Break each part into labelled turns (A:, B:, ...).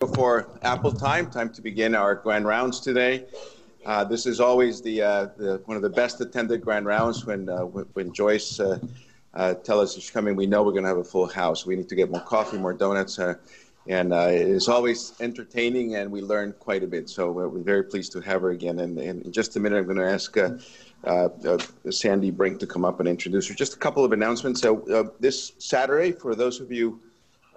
A: before Apple time, time to begin our grand rounds today. Uh, this is always the, uh, the, one of the best attended grand rounds. When uh, when, Joyce uh, uh, tell us she's coming, we know we're going to have a full house. We need to get more coffee, more donuts, uh, and it is always entertaining, and we learn quite a bit. So we're very pleased to have her again. And, and in just a minute, I'm going to ask. Sandy Brink to come up and introduce her. Just a couple of announcements. So this Saturday, for those of you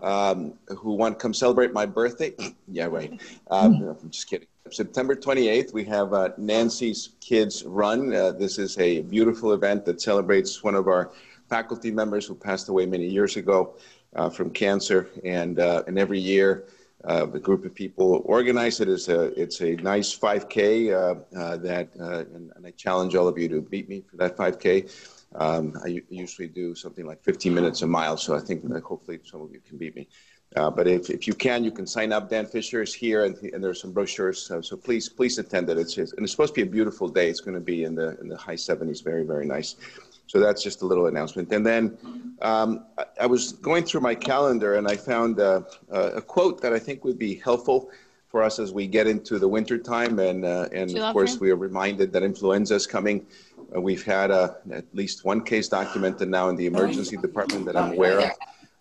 A: um, who want to come celebrate my birthday. yeah, right. Um, I'm just kidding. September 28th, we have uh, Nancy's Kids Run. Uh, this is a beautiful event that celebrates one of our faculty members who passed away many years ago uh, from cancer. And, uh, and every year, uh, a group of people organize it. It's a, it's a nice 5K uh, that, and, and I challenge all of you to beat me for that 5K. Um, I usually do something like 15 minutes a mile, so I think that hopefully some of you can beat me. Uh, but if, if you can, you can sign up. Dan Fisher is here, and, and there's some brochures. So, so please, please attend it. It's, it's, and it's supposed to be a beautiful day. It's going to be in the in the high 70s. Very, very nice. So that's just a little announcement. And then um, I, I, was going through my calendar, and I found uh, a quote that I think would be helpful for us as we get into the winter time. And uh, and of course, we are reminded that influenza is coming. Uh, we've had uh, at least one case documented now in the emergency department that I'm aware of.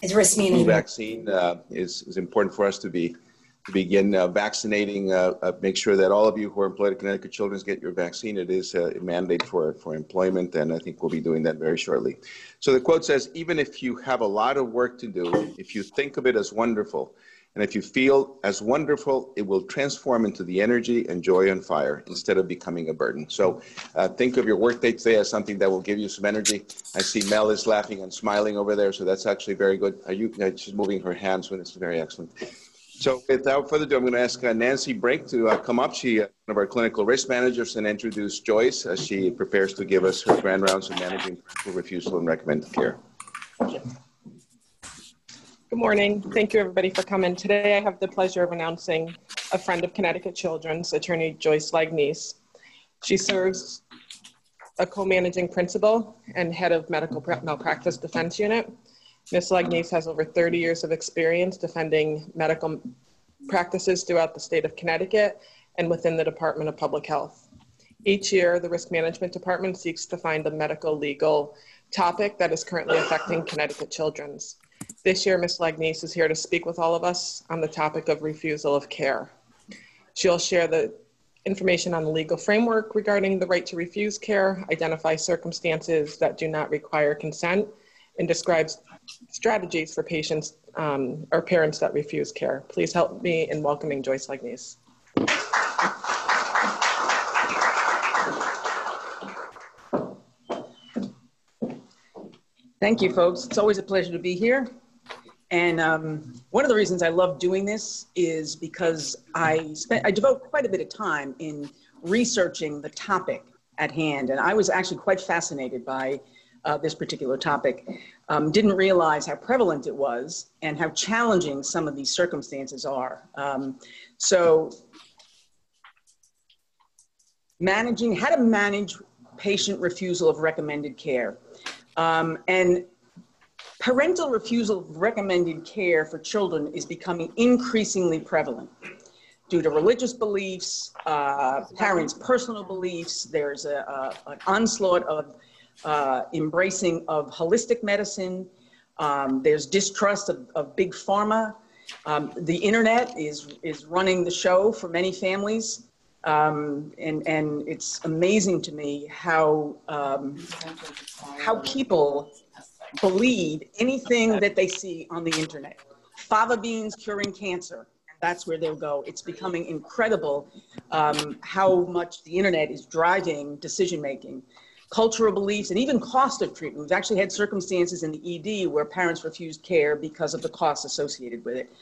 B: It's risk
A: Flu vaccine uh, is, is important for us to be to begin uh, vaccinating. Uh, uh, make sure that all of you who are employed at Connecticut Children's get your vaccine. It is a mandate for for employment, and I think we'll be doing that very shortly. So the quote says, "Even if you have a lot of work to do, if you think of it as wonderful." And if you feel as wonderful, it will transform into the energy and joy and fire instead of becoming a burden. So uh, think of your workday today as something that will give you some energy. I see Mel is laughing and smiling over there, so that's actually very good. Are you? Uh, she's moving her hands when it's very excellent. So without further ado, I'm going to ask uh, Nancy Brink to uh, come up. She, uh, one of our clinical risk managers, and introduce Joyce as she prepares to give us her grand rounds of managing refusal and recommended care. Thank you.
C: Good morning. Thank you, everybody, for coming. Today, I have the pleasure of announcing a friend of Connecticut Children's, attorney Joyce Lagnese. She serves a co-managing principal and head of medical malpractice defense unit. Ms. Lagnese has over 30 years of experience defending medical practices throughout the state of Connecticut and within the Department of Public Health. Each year, the Risk Management Department seeks to find a medical legal topic that is currently affecting Connecticut Children's. This year, Ms. Lagnese is here to speak with all of us on the topic of refusal of care. She'll share the information on the legal framework regarding the right to refuse care, identify circumstances that do not require consent, and describes strategies for patients um, or parents that refuse care. Please help me in welcoming Joyce Lagnese.
D: Thank you, folks. It's always a pleasure to be here. And um, one of the reasons I love doing this is because I spent, I devote quite a bit of time in researching the topic at hand. And I was actually quite fascinated by uh, this particular topic. Um, didn't realize how prevalent it was and how challenging some of these circumstances are. Um, so managing, how to manage patient refusal of recommended care. Um, and parental refusal of recommended care for children is becoming increasingly prevalent due to religious beliefs, uh, parents' personal beliefs. There's a, a, an onslaught of uh, embracing of holistic medicine. Um, there's distrust of, of big pharma. Um, the internet is, is running the show for many families. Um, and, and it's amazing to me how, um, how people believe anything that they see on the internet. Fava beans curing cancer, that's where they'll go. It's becoming incredible um, how much the internet is driving decision making. Cultural beliefs and even cost of treatment. We've actually had circumstances in the ED where parents refused care because of the costs associated with it.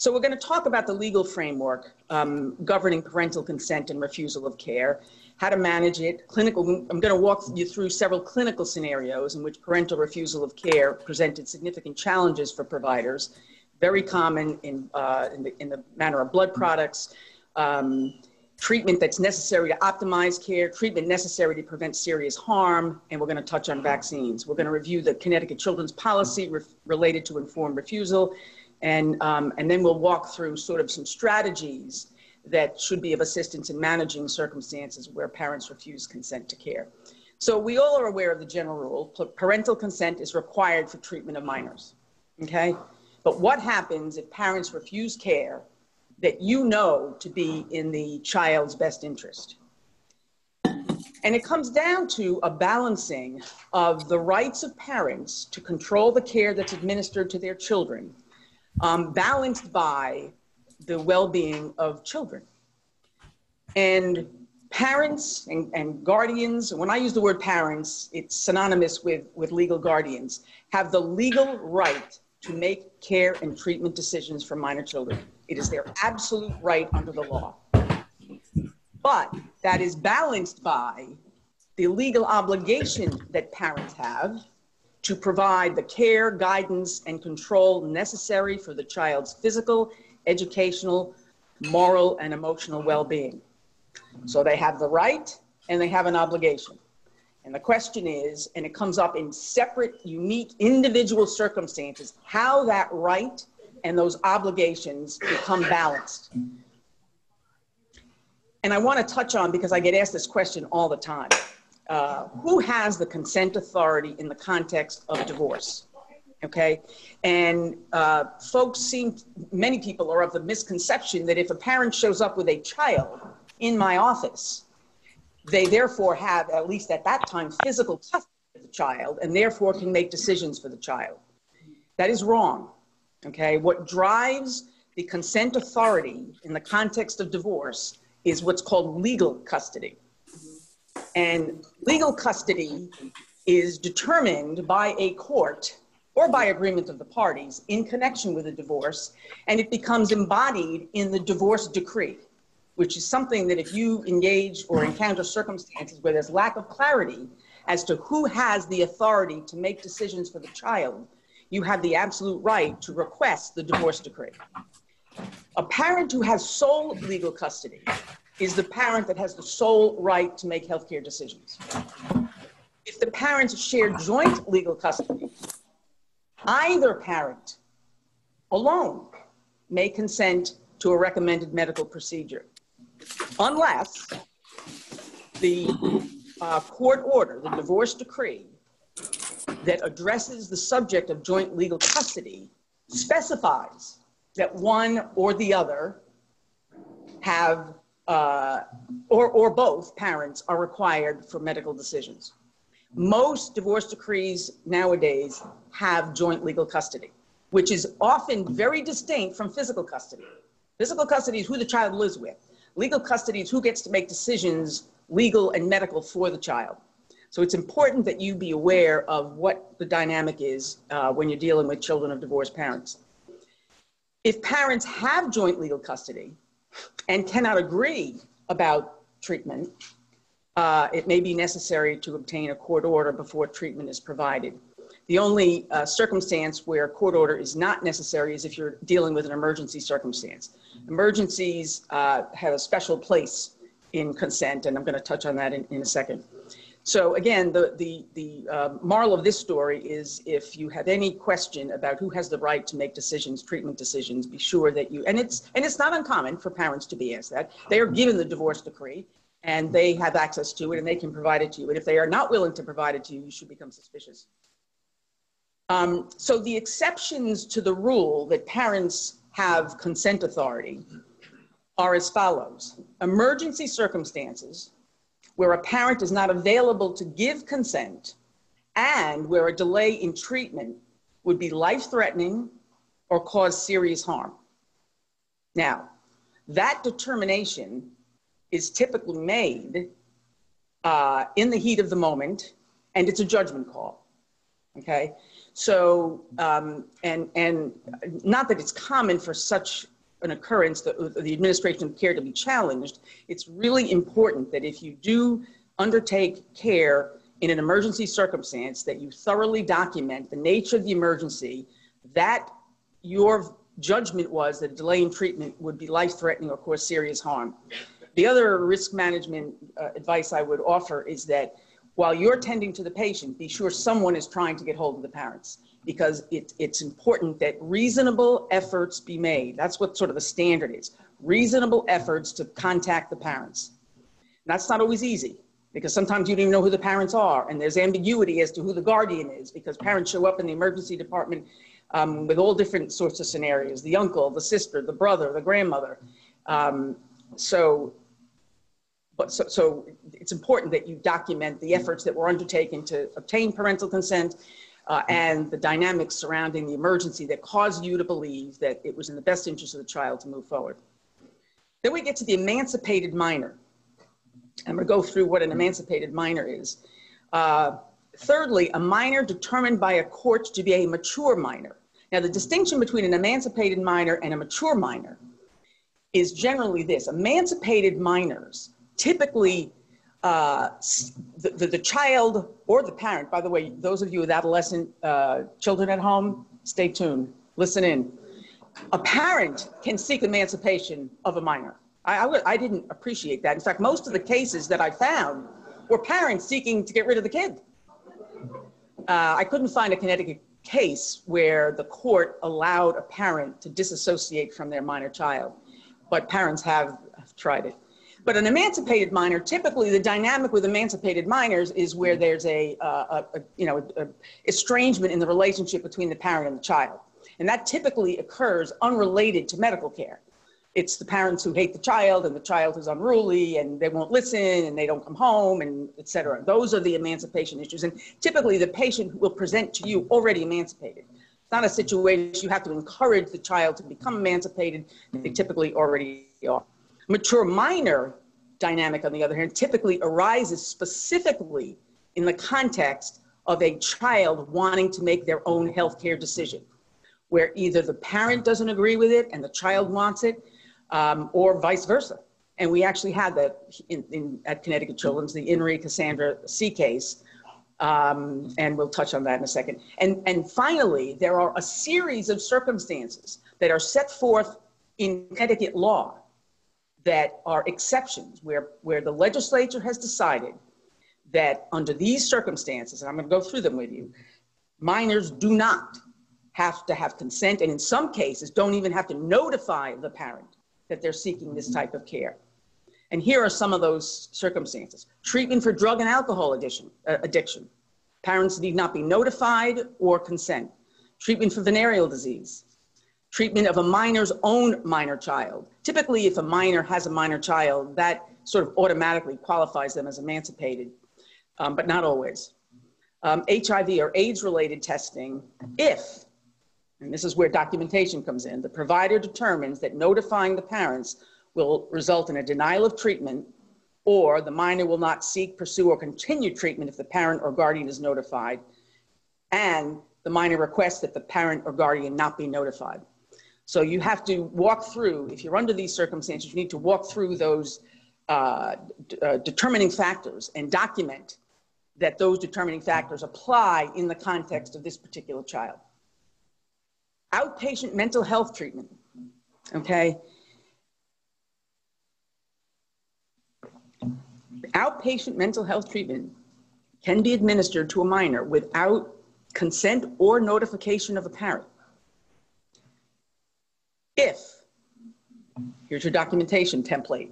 D: So we're going to talk about the legal framework um, governing parental consent and refusal of care, how to manage it, clinical. I'm going to walk you through several clinical scenarios in which parental refusal of care presented significant challenges for providers, very common in, uh, in, the, in the manner of blood products, um, treatment that's necessary to optimize care, treatment necessary to prevent serious harm, and we're going to touch on vaccines. We're going to review the Connecticut Children's Policy re- related to informed refusal, And, um, and then we'll walk through sort of some strategies that should be of assistance in managing circumstances where parents refuse consent to care. So we all are aware of the general rule. Parental consent is required for treatment of minors. Okay? But what happens if parents refuse care that you know to be in the child's best interest? And it comes down to a balancing of the rights of parents to control the care that's administered to their children, um, balanced by the well being of children. And parents and, and guardians, when I use the word parents, it's synonymous with, with legal guardians, have the legal right to make care and treatment decisions for minor children. It is their absolute right under the law. But that is balanced by the legal obligation that parents have to provide the care, guidance, and control necessary for the child's physical, educational, moral, and emotional well being. So they have the right and they have an obligation. And the question is, and it comes up in separate, unique, individual circumstances, how that right and those obligations become balanced. And I want to touch on, because I get asked this question all the time uh, who has the consent authority in the context of divorce? Okay. And uh, folks seem, many people are of the misconception that if a parent shows up with a child in my office, they therefore have, at least at that time, physical custody of the child and therefore can make decisions for the child. That is wrong. Okay. What drives the consent authority in the context of divorce is what's called legal custody. And legal custody is determined by a court or by agreement of the parties in connection with a divorce, and it becomes embodied in the divorce decree, which is something that if you engage or encounter circumstances where there's lack of clarity as to who has the authority to make decisions for the child, you have the absolute right to request the divorce decree. A parent who has sole legal custody is the parent that has the sole right to make healthcare decisions. If the parents share joint legal custody, either parent alone may consent to a recommended medical procedure, unless the uh, court order, the divorce decree, that addresses the subject of joint legal custody specifies that one or the other have uh, or, or both parents are required for medical decisions. Most divorce decrees nowadays have joint legal custody, which is often very distinct from physical custody. Physical custody is who the child lives with. Legal custody is who gets to make decisions, legal and medical, for the child. So it's important that you be aware of what the dynamic is uh, when you're dealing with children of divorced parents. If parents have joint legal custody, and cannot agree about treatment, uh, it may be necessary to obtain a court order before treatment is provided. The only uh, circumstance where a court order is not necessary is if you're dealing with an emergency circumstance. Emergencies uh, have a special place in consent, and I'm going to touch on that in, in a second. So again, the, the, the uh, moral of this story is if you have any question about who has the right to make decisions, treatment decisions, be sure that you, and it's, and it's not uncommon for parents to be asked that. They are given the divorce decree and they have access to it and they can provide it to you. And if they are not willing to provide it to you, you should become suspicious. Um, so the exceptions to the rule that parents have consent authority are as follows. Emergency circumstances where a parent is not available to give consent and where a delay in treatment would be life threatening or cause serious harm. Now, that determination is typically made uh, in the heat of the moment, and it's a judgment call. Okay, so um, and and not that it's common for such an occurrence, the, the administration of care to be challenged, it's really important that if you do undertake care in an emergency circumstance, that you thoroughly document the nature of the emergency, that your judgment was that delaying treatment would be life threatening or cause serious harm. The other risk management uh, advice I would offer is that while you're tending to the patient, be sure someone is trying to get hold of the parents because it, it's important that reasonable efforts be made. That's what sort of the standard is reasonable efforts to contact the parents. And that's not always easy because sometimes you don't even know who the parents are, and there's ambiguity as to who the guardian is because parents show up in the emergency department um, with all different sorts of scenarios the uncle, the sister, the brother, the grandmother. Um, so, but so, so it's important that you document the efforts that were undertaken to obtain parental consent uh, and the dynamics surrounding the emergency that caused you to believe that it was in the best interest of the child to move forward. Then we get to the emancipated minor. I'm going to go through what an emancipated minor is. Uh, thirdly, a minor determined by a court to be a mature minor. Now, the distinction between an emancipated minor and a mature minor is generally this emancipated minors typically uh, the, the, child or the parent, by the way, those of you with adolescent uh, children at home, stay tuned, listen in. A parent can seek emancipation of a minor. I, I, I didn't appreciate that. In fact, most of the cases that I found were parents seeking to get rid of the kid. Uh, I couldn't find a Connecticut case where the court allowed a parent to disassociate from their minor child, but parents have tried it. But an emancipated minor, typically the dynamic with emancipated minors is where there's a, uh, a, a you know, a, estrangement in the relationship between the parent and the child. And that typically occurs unrelated to medical care. It's the parents who hate the child and the child who's unruly and they won't listen and they don't come home and et cetera. Those are the emancipation issues. And typically the patient will present to you already emancipated. It's not a situation you have to encourage the child to become emancipated. They typically already are. Mature minor dynamic, on the other hand, typically arises specifically in the context of a child wanting to make their own healthcare decision, where either the parent doesn't agree with it and the child wants it, um, or vice versa. And we actually had that in, in, at Connecticut Children's, the In re Cassandra C case, um, and we'll touch on that in a second. And, and finally, there are a series of circumstances that are set forth in Connecticut law that are exceptions where, where the legislature has decided that under these circumstances, and I'm going to go through them with you, minors do not have to have consent, and in some cases, don't even have to notify the parent that they're seeking this type of care. And here are some of those circumstances treatment for drug and alcohol addiction. Uh, addiction. Parents need not be notified or consent. Treatment for venereal disease, treatment of a minor's own minor child. Typically, if a minor has a minor child, that sort of automatically qualifies them as emancipated, um, but not always. Um, HIV or AIDS related testing, if, and this is where documentation comes in, the provider determines that notifying the parents will result in a denial of treatment or the minor will not seek, pursue, or continue treatment if the parent or guardian is notified, and the minor requests that the parent or guardian not be notified. So you have to walk through, if you're under these circumstances, you need to walk through those uh, uh, determining factors and document that those determining factors apply in the context of this particular child. Outpatient mental health treatment, okay? Outpatient mental health treatment can be administered to a minor without consent or notification of a parent. If, here's your documentation template,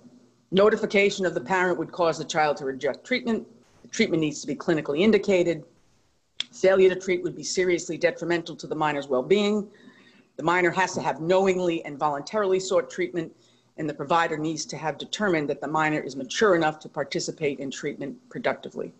D: notification of the parent would cause the child to reject treatment, the treatment needs to be clinically indicated, failure to treat would be seriously detrimental to the minor's well being, the minor has to have knowingly and voluntarily sought treatment, and the provider needs to have determined that the minor is mature enough to participate in treatment productively.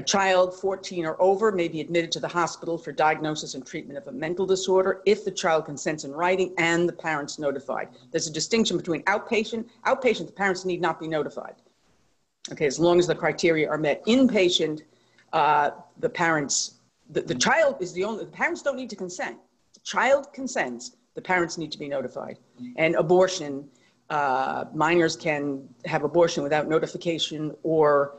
D: A child 14 or over may be admitted to the hospital for diagnosis and treatment of a mental disorder if the child consents in writing and the parents notified. There's a distinction between outpatient. Outpatient, the parents need not be notified. Okay, as long as the criteria are met. Inpatient, uh, the parents, the, the child is the only, the parents don't need to consent. The child consents, the parents need to be notified. And abortion, uh, minors can have abortion without notification or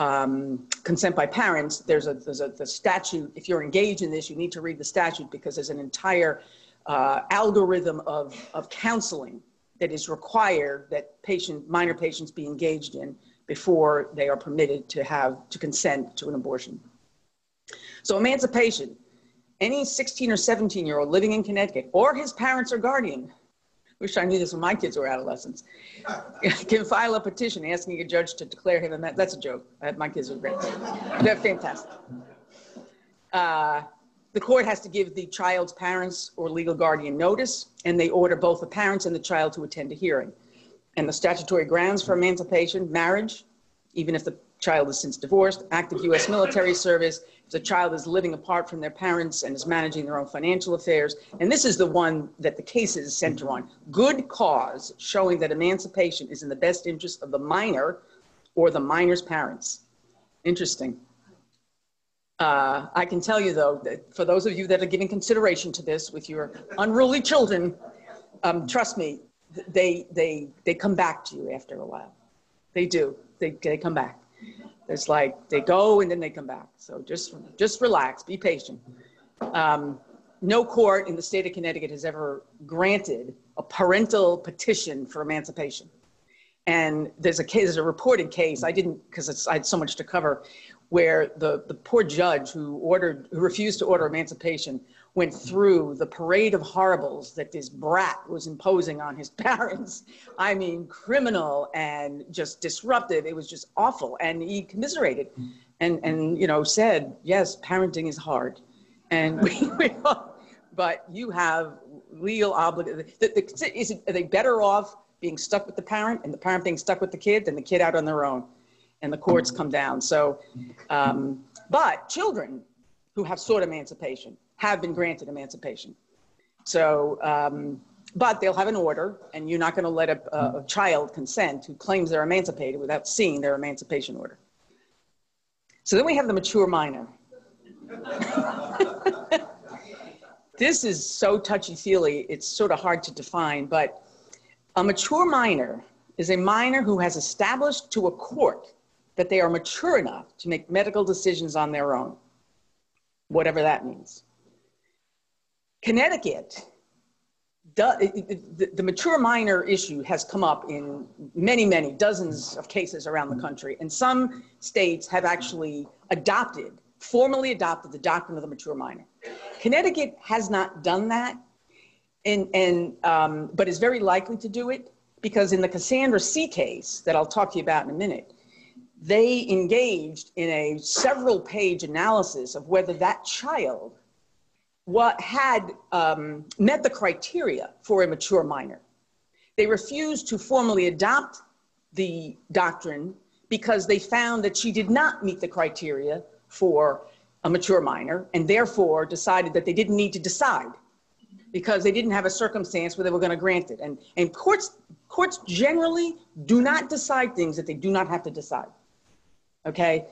D: um, consent by parents, there's a, there's a the statute. If you're engaged in this, you need to read the statute because there's an entire uh, algorithm of, of counseling that is required that patient, minor patients be engaged in before they are permitted to have to consent to an abortion. So, emancipation any 16 or 17 year old living in Connecticut or his parents or guardian, wish I knew this when my kids were adolescents, can file a petition asking a judge to declare him a That's a joke. My kids are great. They're fantastic. Uh, the court has to give the child's parents or legal guardian notice, and they order both the parents and the child to attend a hearing. And the statutory grounds for emancipation marriage, even if the child is since divorced, active U.S. military service, if the child is living apart from their parents and is managing their own financial affairs. And this is the one that the cases center on good cause showing that emancipation is in the best interest of the minor or the minor's parents. Interesting. Uh, I can tell you, though, that for those of you that are giving consideration to this with your unruly children, um, trust me, they, they, they come back to you after a while. They do. They, they come back. It's like they go and then they come back. So just, just relax, be patient. Um, no court in the state of Connecticut has ever granted a parental petition for emancipation. And there's a case, there's a reported case. I didn't because I had so much to cover, where the, the poor judge who ordered, who refused to order emancipation went through the parade of horribles that this brat was imposing on his parents. I mean, criminal and just disruptive. It was just awful. And he commiserated and, and you know, said, yes, parenting is hard. And we, we but you have legal obligation. Is it, are they better off being stuck with the parent and the parent being stuck with the kid than the kid out on their own? And the courts come down. So, um, but children who have sought emancipation, have been granted emancipation. So, um, but they'll have an order, and you're not going to let a, a, child consent who claims they're emancipated without seeing their emancipation order. So then we have the mature minor. this is so touchy feely, it's sort of hard to define, but a mature minor is a minor who has established to a court that they are mature enough to make medical decisions on their own, whatever that means. Connecticut, the, the mature minor issue has come up in many, many dozens of cases around the country, and some states have actually adopted, formally adopted the doctrine of the mature minor. Connecticut has not done that, and, and, um, but is very likely to do it because in the Cassandra C case that I'll talk to you about in a minute, they engaged in a several page analysis of whether that child what had um, met the criteria for a mature minor. They refused to formally adopt the doctrine because they found that she did not meet the criteria for a mature minor and therefore decided that they didn't need to decide because they didn't have a circumstance where they were going to grant it. And, and courts, courts generally do not decide things that they do not have to decide. Okay?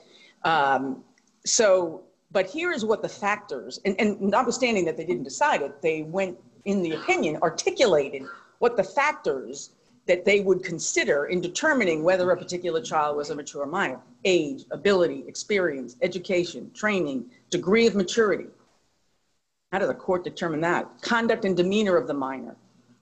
D: Um, so but here is what the factors, and, and notwithstanding that they didn't decide it, they went in the opinion, articulated what the factors that they would consider in determining whether a particular child was a mature minor age, ability, experience, education, training, degree of maturity. How does the court determine that? Conduct and demeanor of the minor,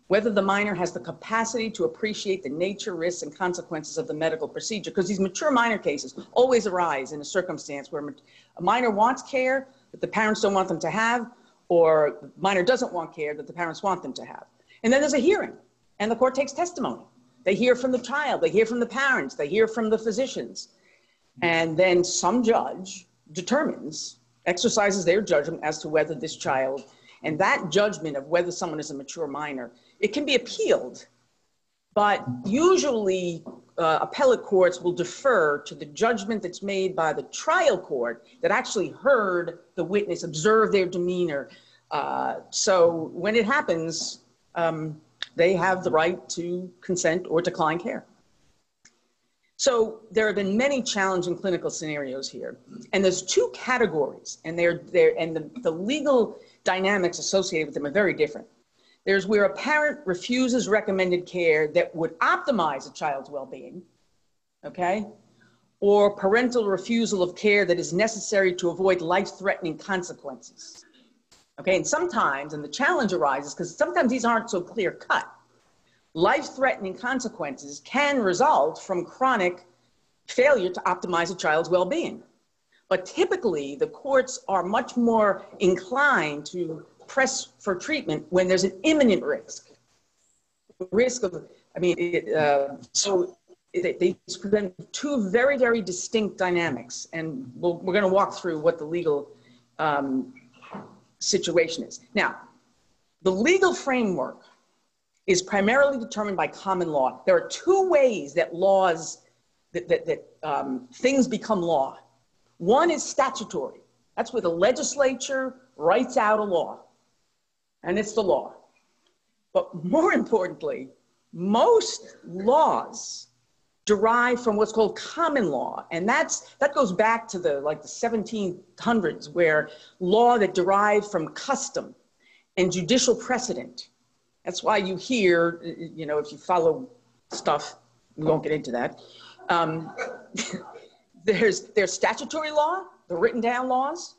D: whether the minor has the capacity to appreciate the nature, risks, and consequences of the medical procedure, because these mature minor cases always arise in a circumstance where a minor wants care that the parents don't want them to have, or the minor doesn't want care that the parents want them to have. And then there's a hearing, and the court takes testimony. They hear from the child, they hear from the parents, they hear from the physicians. And then some judge determines, exercises their judgment as to whether this child, and that judgment of whether someone is a mature minor it can be appealed, but usually uh, appellate courts will defer to the judgment that's made by the trial court that actually heard the witness, observed their demeanor. Uh, so when it happens, um, they have the right to consent or decline care. So there have been many challenging clinical scenarios here, and there's two categories, and they're there, and the, the legal dynamics associated with them are very different. There's where a parent refuses recommended care that would optimize a child's well being, okay? Or parental refusal of care that is necessary to avoid life threatening consequences. Okay, and sometimes, and the challenge arises because sometimes these aren't so clear cut. Life threatening consequences can result from chronic failure to optimize a child's well being. But typically, the courts are much more inclined to press for treatment when there's an imminent risk. Risk of, I mean, it, uh, so they, present two very, very distinct dynamics. And we we are going to walk through what the legal um, situation is. Now, the legal framework is primarily determined by common law. There are two ways that laws, that, that, that um, things become law. One is statutory. That's where the legislature writes out a law, and it's the law. But more importantly, most laws derive from what's called common law. And that's that goes back to the like the 1700s where law that derived from custom and judicial precedent. That's why you hear you know if you follow stuff we won't get into that. Um, there's there's statutory law the written down laws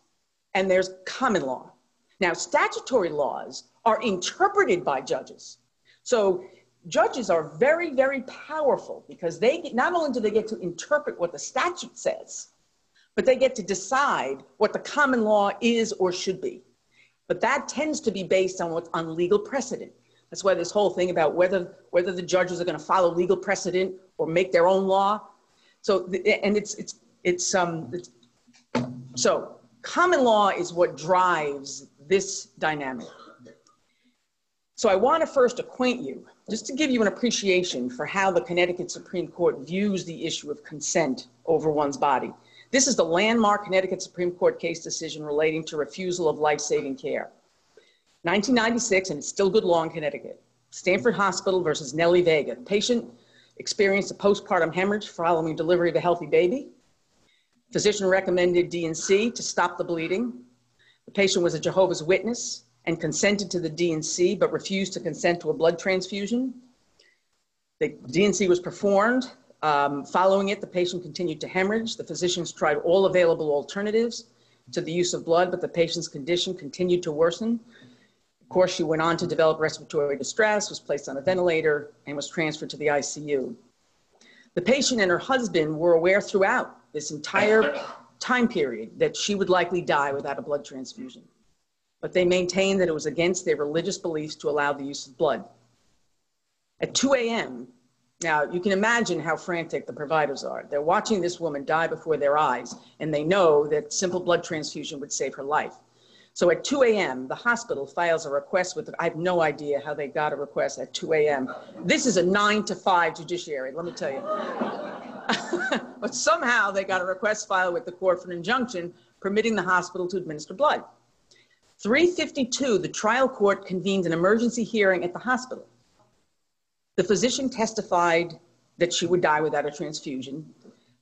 D: and there's common law now statutory laws are interpreted by judges so judges are very, very powerful because they get, not only do they get to interpret what the statute says, but they get to decide what the common law is or should be. But that tends to be based on what's on legal precedent. That's why this whole thing about whether whether the judges are going to follow legal precedent or make their own law. So and it's it's it's um it's, so common law is what drives this dynamic. So I want to first acquaint you just to give you an appreciation for how the Connecticut Supreme Court views the issue of consent over one's body. This is the landmark Connecticut Supreme Court case decision relating to refusal of life saving care. 1996, and it's still good law in Connecticut. Stamford Hospital versus Nellie Vega. Patient experienced a postpartum hemorrhage following delivery of a healthy baby. Physician recommended D&C to stop the bleeding. The patient was a Jehovah's Witness and consented to the D&C but refused to consent to a blood transfusion. The D&C was performed. Um, following it, the patient continued to hemorrhage. The physicians tried all available alternatives to the use of blood, but the patient's condition continued to worsen. Of course, she went on to develop respiratory distress, was placed on a ventilator, and was transferred to the ICU. The patient and her husband were aware throughout this entire time period that she would likely die without a blood transfusion but they maintained that it was against their religious beliefs to allow the use of blood. At 2 a.m., now you can imagine how frantic the providers are. They're watching this woman die before their eyes, and they know that simple blood transfusion would save her life. So at 2 a.m., the hospital files a request with, I have no idea how they got a request at 2 a.m. This is a nine to five judiciary, let me tell you. but somehow they got a request filed with the court for an injunction permitting the hospital to administer blood. 352, the trial court convened an emergency hearing at the hospital. The physician testified that she would die without a transfusion.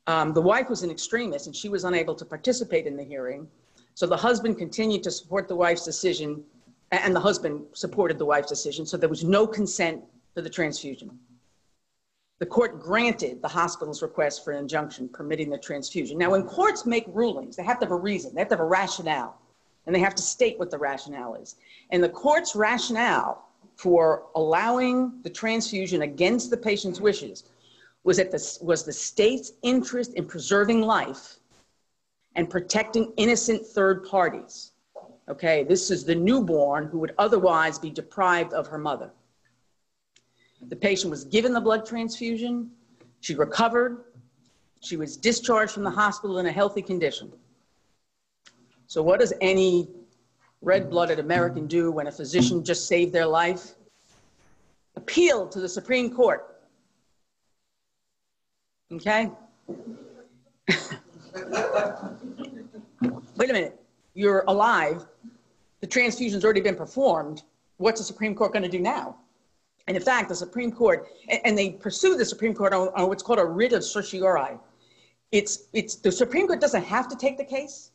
D: Um, the wife was in extremis and she was unable to participate in the hearing. So the husband continued to support the wife's decision, and the husband supported the wife's decision. So there was no consent for the transfusion. The court granted the hospital's request for an injunction permitting the transfusion. Now, when courts make rulings, they have to have a reason, they have to have a rationale and they have to state what the rationale is. And the court's rationale for allowing the transfusion against the patient's wishes was that this was the state's interest in preserving life and protecting innocent third parties. Okay, this is the newborn who would otherwise be deprived of her mother. The patient was given the blood transfusion, she recovered, she was discharged from the hospital in a healthy condition. So, what does any red blooded American do when a physician just saved their life? Appeal to the Supreme Court. Okay? Wait a minute. You're alive. The transfusion's already been performed. What's the Supreme Court going to do now? And in fact, the Supreme Court, and they pursue the Supreme Court on, on what's called a writ of certiorari. It's, it's, the Supreme Court doesn't have to take the case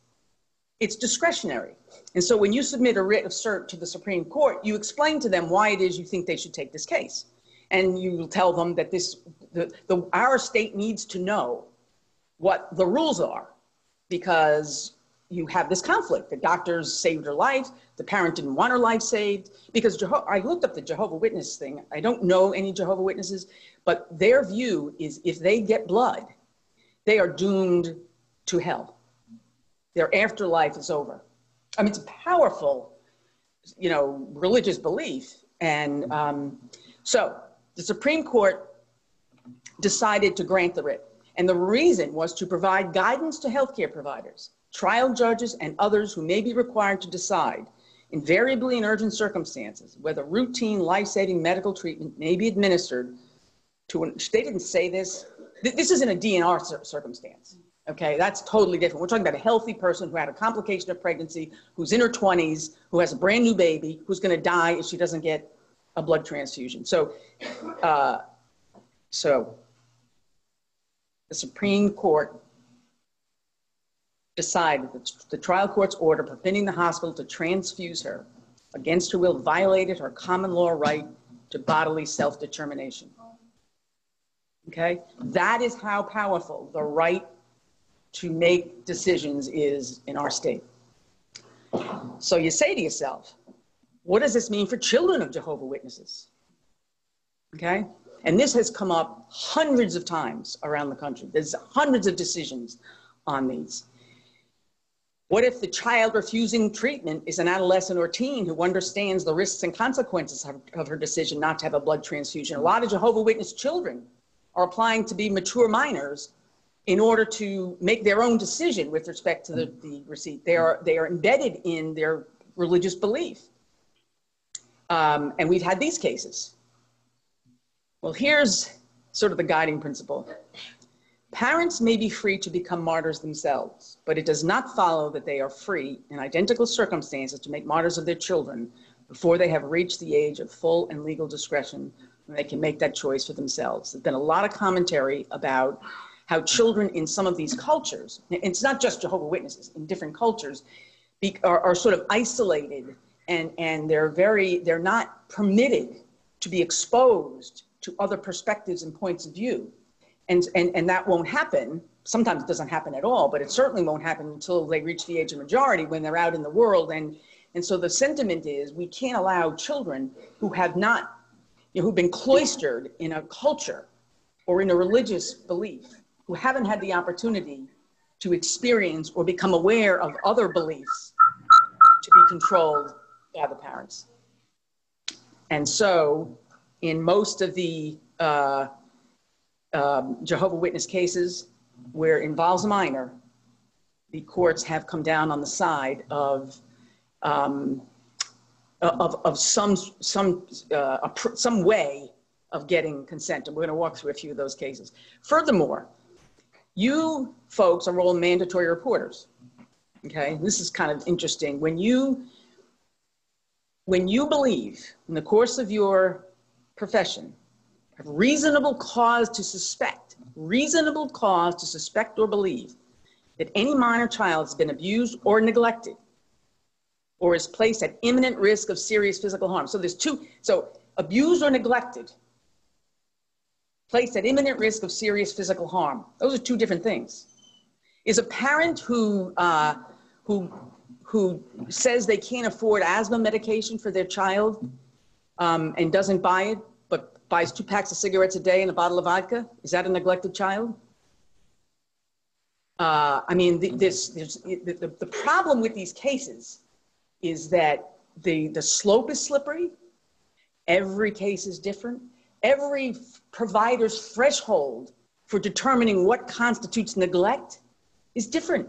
D: it's discretionary. And so when you submit a writ of cert to the Supreme Court, you explain to them why it is you think they should take this case. And you will tell them that this, the, the, our state needs to know what the rules are because you have this conflict. The doctors saved her life. The parent didn't want her life saved because Jeho- I looked up the Jehovah Witness thing. I don't know any Jehovah Witnesses, but their view is if they get blood, they are doomed to hell their afterlife is over. I mean, it's a powerful, you know, religious belief. And um, so the Supreme Court decided to grant the writ. And the reason was to provide guidance to healthcare providers, trial judges, and others who may be required to decide, invariably in urgent circumstances, whether routine life saving medical treatment may be administered to an, they didn't say this. This isn't a DNR circumstance. Okay, that's totally different. We're talking about a healthy person who had a complication of pregnancy, who's in her 20s, who has a brand new baby, who's going to die if she doesn't get a blood transfusion. So, uh, so the Supreme Court decided that the trial court's order permitting the hospital to transfuse her against her will violated her common law right to bodily self determination. Okay? That is how powerful the right to make decisions is in our state. So you say to yourself, what does this mean for children of Jehovah Witnesses? Okay? And this has come up hundreds of times around the country. There's hundreds of decisions on these. What if the child refusing treatment is an adolescent or teen who understands the risks and consequences of, her decision not to have a blood transfusion? A lot of Jehovah Witness children are applying to be mature minors in order to make their own decision with respect to the, the receipt. They are, they are embedded in their religious belief. Um, and we've had these cases. Well, here's sort of the guiding principle. Parents may be free to become martyrs themselves, but it does not follow that they are free in identical circumstances to make martyrs of their children before they have reached the age of full and legal discretion when they can make that choice for themselves. There's been a lot of commentary about how children in some of these cultures, it's not just Jehovah Witnesses, in different cultures, be, are, are sort of isolated and, and they're very, they're not permitted to be exposed to other perspectives and points of view. And, and, and that won't happen. Sometimes it doesn't happen at all, but it certainly won't happen until they reach the age of majority when they're out in the world. And, and so the sentiment is we can't allow children who have not, you know, who've been cloistered in a culture or in a religious belief, who haven't had the opportunity to experience or become aware of other beliefs to be controlled by the parents. And so, in most of the uh, um, Jehovah Witness cases where it involves a minor, the courts have come down on the side of um, of, of some some uh, some way of getting consent, and we're going to walk through a few of those cases. Furthermore, you folks are all mandatory reporters. Okay, this is kind of interesting. When you when you believe in the course of your profession have reasonable cause to suspect, reasonable cause to suspect or believe that any minor child has been abused or neglected or is placed at imminent risk of serious physical harm. So there's two, so abused or neglected, placed at imminent risk of serious physical harm. Those are two different things. Is a parent who, uh, who who says they can't afford asthma medication for their child um, and doesn't buy it, buys two packs of cigarettes a day and a bottle of vodka? Is that a neglected child? Uh, I mean, the, this, the, the, the problem with these cases is that the, the slope is slippery. Every case is different. Every provider's threshold for determining what constitutes neglect is different.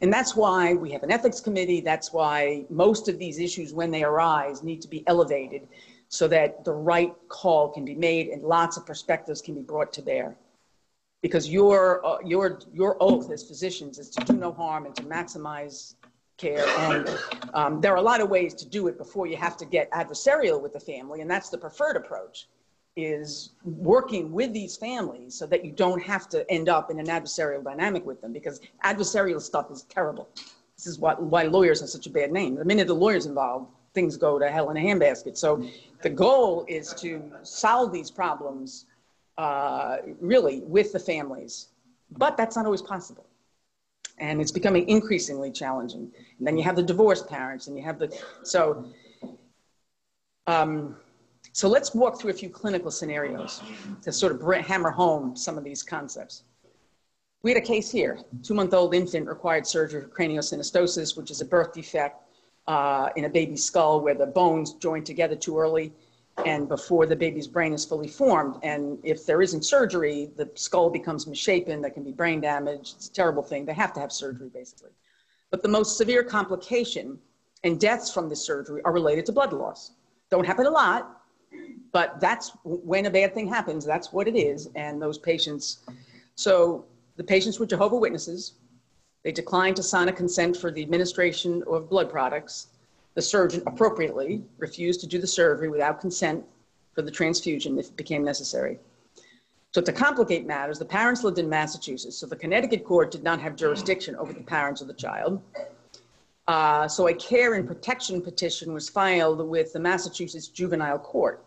D: And that's why we have an ethics committee. That's why most of these issues, when they arise, need to be elevated so that the right call can be made and lots of perspectives can be brought to bear. Because your, uh, your, your oath as physicians is to do no harm and to maximize care. And um, there are a lot of ways to do it before you have to get adversarial with the family, and that's the preferred approach is working with these families so that you don't have to end up in an adversarial dynamic with them because adversarial stuff is terrible. This is what, why lawyers have such a bad name. The minute the lawyer's involved, things go to hell in a handbasket. So the goal is to solve these problems uh, really with the families, but that's not always possible. And it's becoming increasingly challenging. And then you have the divorced parents and you have the, so, um, so let's walk through a few clinical scenarios to sort of hammer home some of these concepts. We had a case here. Two-month-old infant required surgery for craniosynostosis, which is a birth defect uh, in a baby's skull where the bones join together too early and before the baby's brain is fully formed. And if there isn't surgery, the skull becomes misshapen. There can be brain damage. It's a terrible thing. They have to have surgery, basically. But the most severe complication and deaths from this surgery are related to blood loss. Don't happen a lot, but that's when a bad thing happens. That's what it is. And those patients, so the patients were Jehovah Witnesses. They declined to sign a consent for the administration of blood products. The surgeon appropriately refused to do the surgery without consent for the transfusion if it became necessary. So to complicate matters, the parents lived in Massachusetts, so the Connecticut court did not have jurisdiction over the parents of the child. Uh, so a care and protection petition was filed with the Massachusetts Juvenile Court.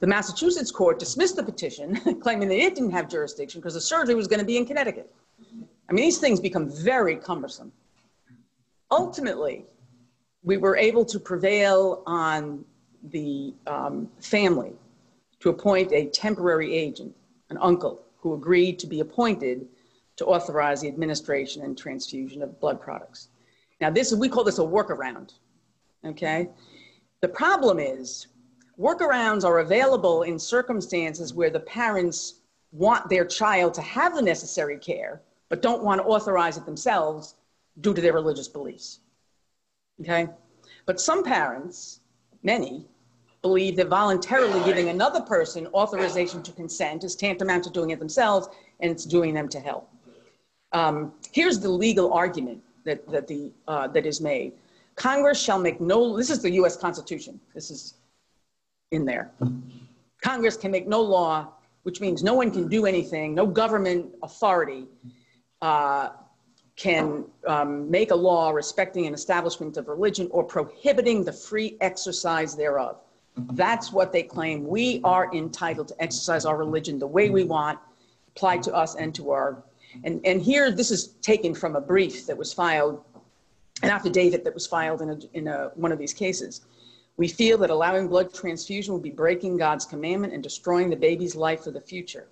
D: The Massachusetts court dismissed the petition, claiming that it didn't have jurisdiction because the surgery was going to be in Connecticut. I mean, these things become very cumbersome. Ultimately, we were able to prevail on the um, family to appoint a temporary agent, an uncle, who agreed to be appointed to authorize the administration and transfusion of blood products. Now, this we call this a workaround. Okay, the problem is Workarounds are available in circumstances where the parents want their child to have the necessary care, but don't want to authorize it themselves due to their religious beliefs. Okay? But some parents, many, believe that voluntarily giving another person authorization to consent is tantamount to doing it themselves and it's doing them to hell. Um, here's the legal argument that, that, the, uh, that is made Congress shall make no, this is the US Constitution. This is in there. Congress can make no law, which means no one can do anything, no government authority uh, can um, make a law respecting an establishment of religion or prohibiting the free exercise thereof. That's what they claim. We are entitled to exercise our religion the way we want, applied to us and to our. And, and here, this is taken from a brief that was filed, an affidavit that was filed in, a, in a, one of these cases. We feel that allowing blood transfusion will be breaking God's commandment and destroying the baby's life for the future.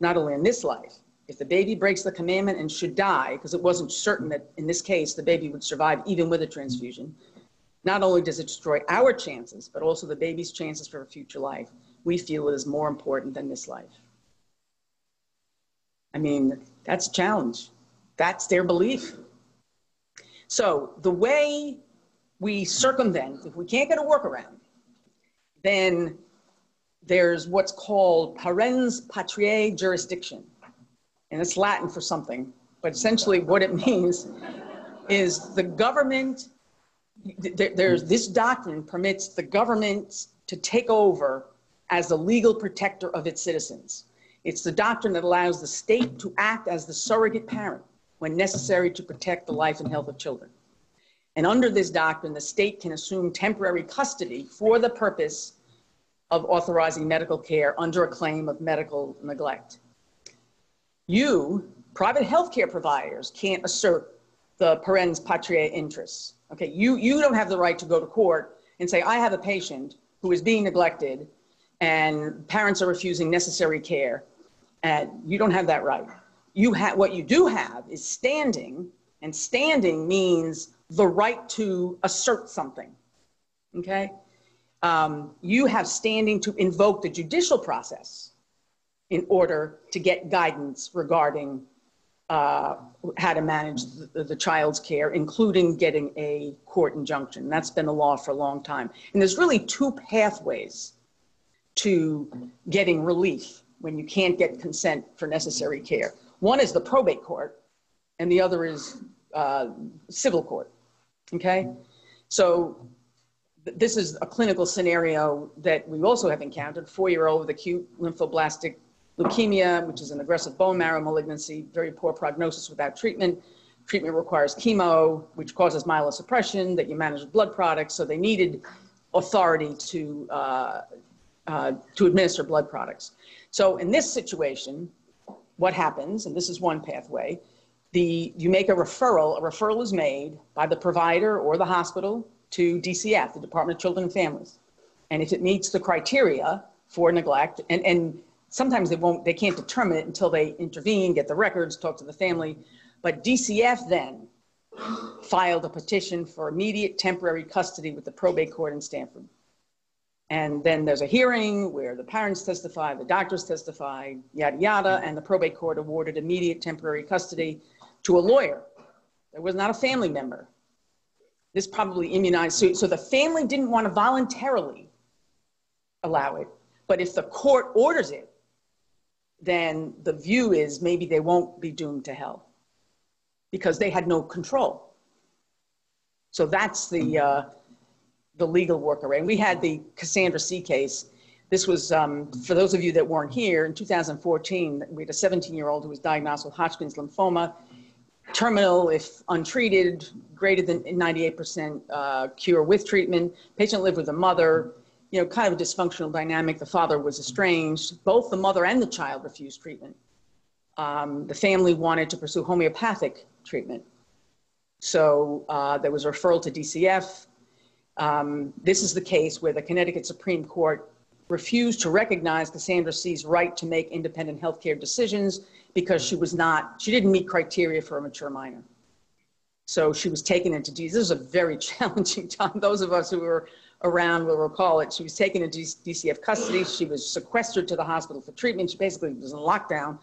D: Not only in this life, if the baby breaks the commandment and should die, because it wasn't certain that in this case the baby would survive even with a transfusion, not only does it destroy our chances, but also the baby's chances for a future life. We feel it is more important than this life. I mean, that's a challenge. That's their belief. So the way we circumvent, if we can't get a workaround, then there's what's called parens patriae jurisdiction. And it's Latin for something, but essentially what it means is the government, there's this doctrine permits the government to take over as the legal protector of its citizens. It's the doctrine that allows the state to act as the surrogate parent when necessary to protect the life and health of children. And under this doctrine, the state can assume temporary custody for the purpose of authorizing medical care under a claim of medical neglect. You, private healthcare providers, can't assert the parens patriae interests. Okay, you, you don't have the right to go to court and say, I have a patient who is being neglected and parents are refusing necessary care. And you don't have that right. You have what you do have is standing, and standing means the right to assert something. Okay? Um, you have standing to invoke the judicial process in order to get guidance regarding uh, how to manage the, the, child's care, including getting a court injunction. That's been the law for a long time. And there's really two pathways to getting relief when you can't get consent for necessary care. One is the probate court, and the other is uh, civil court. Okay? So th- this is a clinical scenario that we also have encountered. Four-year-old with acute lymphoblastic leukemia, which is an aggressive bone marrow malignancy, very poor prognosis without treatment. Treatment requires chemo, which causes myelosuppression that you manage with blood products. So they needed authority to, uh, uh, to administer blood products. So in this situation, what happens, and this is one pathway, the, you make a referral, a referral is made by the provider or the hospital to DCF, the Department of Children and Families. And if it meets the criteria for neglect, and, and sometimes they won't, they can't determine it until they intervene, get the records, talk to the family. But DCF then filed a petition for immediate temporary custody with the probate court in Stamford. And then there's a hearing where the parents testify, the doctors testify, yada, yada, and the probate court awarded immediate temporary custody to a lawyer. There was not a family member. This probably immunized, so, so the family didn't want to voluntarily allow it. But if the court orders it, then the view is maybe they won't be doomed to hell because they had no control. So that's the, uh, the legal workaround. We had the Cassandra C case. This was, um, for those of you that weren't here, in 2014, we had a 17 year old who was diagnosed with Hodgkin's lymphoma, terminal if untreated, greater than 98% uh, cure with treatment. Patient lived with a mother, you know, kind of a dysfunctional dynamic. The father was estranged. Both the mother and the child refused treatment. Um, the family wanted to pursue homeopathic treatment. So uh, there was a referral to DCF. Um, this is the case where the Connecticut Supreme Court refused to recognize Cassandra C's right to make independent healthcare decisions because she was not, she didn't meet criteria for a mature minor. So she was taken into D. This was a very challenging time. Those of us who were around will recall it. She was taken into DCF custody. She was sequestered to the hospital for treatment. She basically was in lockdown.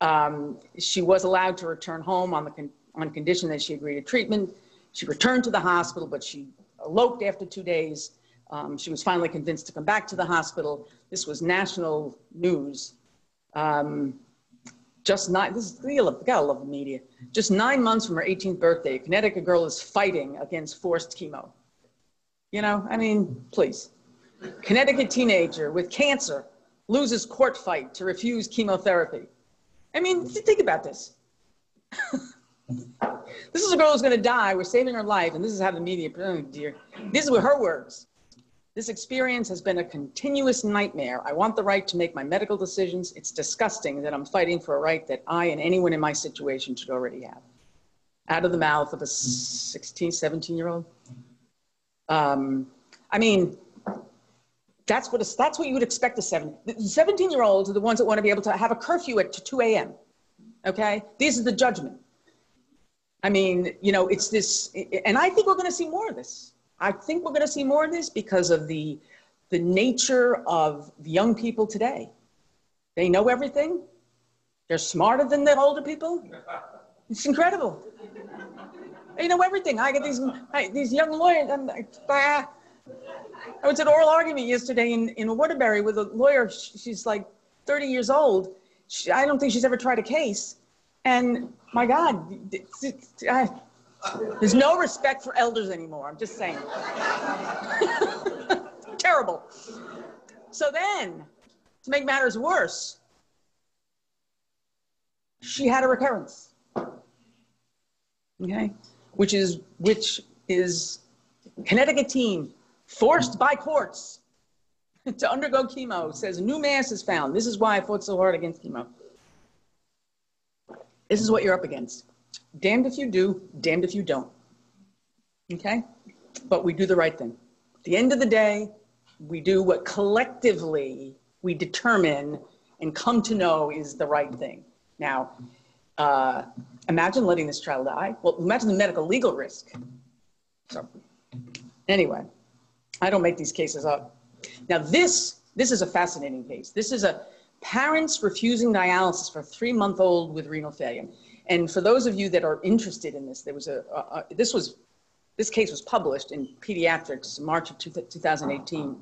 D: Um, she was allowed to return home on the con- on condition that she agreed to treatment. She returned to the hospital, but she eloped after two days. Um, she was finally convinced to come back to the hospital. This was national news. Um, just nine, this is, you gotta love the media. Just nine months from her 18th birthday, a Connecticut girl is fighting against forced chemo. You know, I mean, please. Connecticut teenager with cancer loses court fight to refuse chemotherapy. I mean, think about this. this is a girl who's going to die. We're saving her life, and this is how the media. Oh dear, these are her words. This experience has been a continuous nightmare. I want the right to make my medical decisions. It's disgusting that I'm fighting for a right that I and anyone in my situation should already have. Out of the mouth of a 16, 17 year old. Um, I mean, that's what, that's what you would expect a seven, 17 year olds are the ones that want to be able to have a curfew at 2 a.m. Okay? These are the judgment. I mean, you know, it's this, and I think we're going to see more of this. I think we're going to see more of this because of the, the nature of the young people today. They know everything. They're smarter than the older people. It's incredible. They know everything. I get these, I, these young lawyers. Uh, I'm, I was at oral argument yesterday in, in Waterbury with a lawyer. She's like 30 years old. She, I don't think she's ever tried a case. And my God, I, there's no respect for elders anymore. I'm just saying. Terrible. So then, to make matters worse, she had a recurrence. Okay, which is which is Connecticut team forced by courts to undergo chemo says new mass is found. This is why I fought so hard against chemo. This is what you're up against. Damned if you do, damned if you don't. Okay? But we do the right thing. At the end of the day, we do what collectively we determine and come to know is the right thing. Now, uh, imagine letting this child die. Well, imagine the medical legal risk. So, anyway, I don't make these cases up. Now, this this is a fascinating case. This is a parents refusing dialysis for a three-month-old with renal failure. And for those of you that are interested in this, there was a, a, a this was this case was published in Pediatrics March of two, 2018.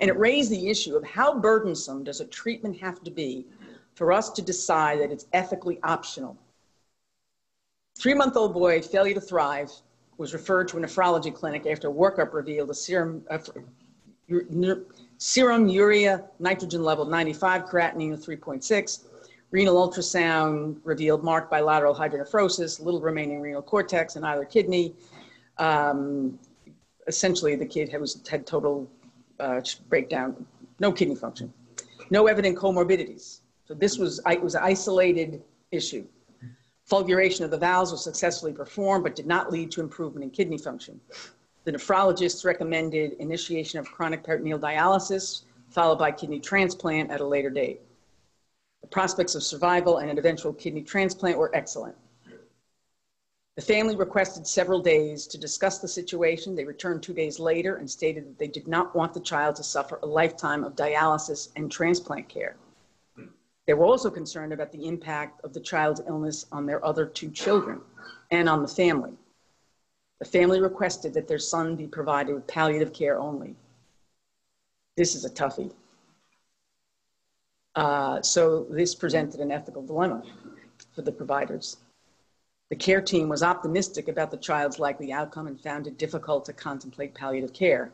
D: And it raised the issue of how burdensome does a treatment have to be for us to decide that it's ethically optional. Three month old boy, failure to thrive, was referred to a nephrology clinic after a workup revealed a serum, uh, serum urea nitrogen level 95, creatinine of 3.6. Renal ultrasound revealed marked bilateral hydronephrosis, little remaining renal cortex in either kidney. Um, essentially, the kid had, was, had total uh, breakdown, no kidney function, no evident comorbidities. So this was, it was an isolated issue. Fulguration of the valves was successfully performed, but did not lead to improvement in kidney function. The nephrologists recommended initiation of chronic peritoneal dialysis followed by kidney transplant at a later date. The prospects of survival and an eventual kidney transplant were excellent. The family requested several days to discuss the situation. They returned two days later and stated that they did not want the child to suffer a lifetime of dialysis and transplant care. They were also concerned about the impact of the child's illness on their other two children and on the family. The family requested that their son be provided with palliative care only. This is a toughie. Uh, so this presented an ethical dilemma for the providers. The care team was optimistic about the child's likely outcome and found it difficult to contemplate palliative care.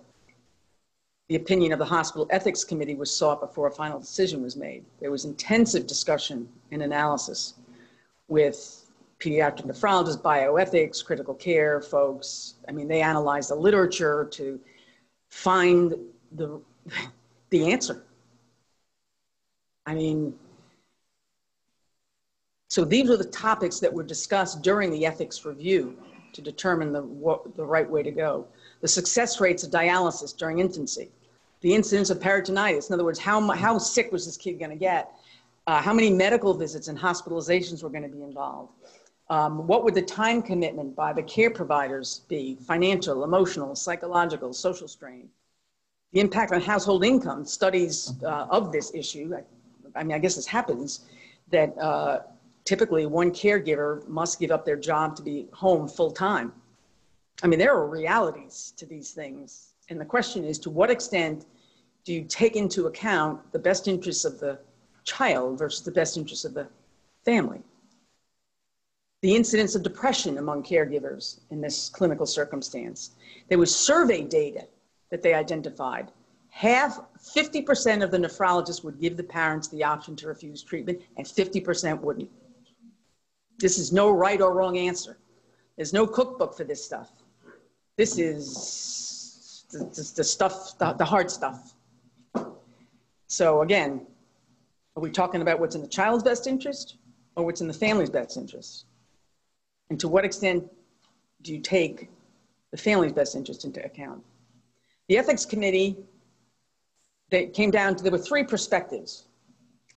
D: The opinion of the hospital ethics committee was sought before a final decision was made. There was intensive discussion and analysis with pediatric nephrologists, bioethics, critical care folks. I mean, they analyzed the literature to find the, the answer. I mean, so these were the topics that were discussed during the ethics review to determine the, what, the right way to go. The success rates of dialysis during infancy, the incidence of peritonitis, in other words, how, how sick was this kid going to get? Uh, how many medical visits and hospitalizations were going to be involved? Um, what would the time commitment by the care providers be? Financial, emotional, psychological, social strain. The impact on household income, studies uh, of this issue, I, I, mean, I guess this happens, that uh, typically one caregiver must give up their job to be home full time. I mean, there are realities to these things. And the question is to what extent do you take into account the best interests of the child versus the best interests of the family? The incidence of depression among caregivers in this clinical circumstance. There was survey data that they identified. Half, 50% of the nephrologists would give the parents the option to refuse treatment, and 50% wouldn't. This is no right or wrong answer. There's no cookbook for this stuff. This is the, the, stuff, the, the hard stuff. So again, are we talking about what's in the child's best interest or what's in the family's best interest? And to what extent do you take the family's best interest into account? The ethics committee, they came down to, there were three perspectives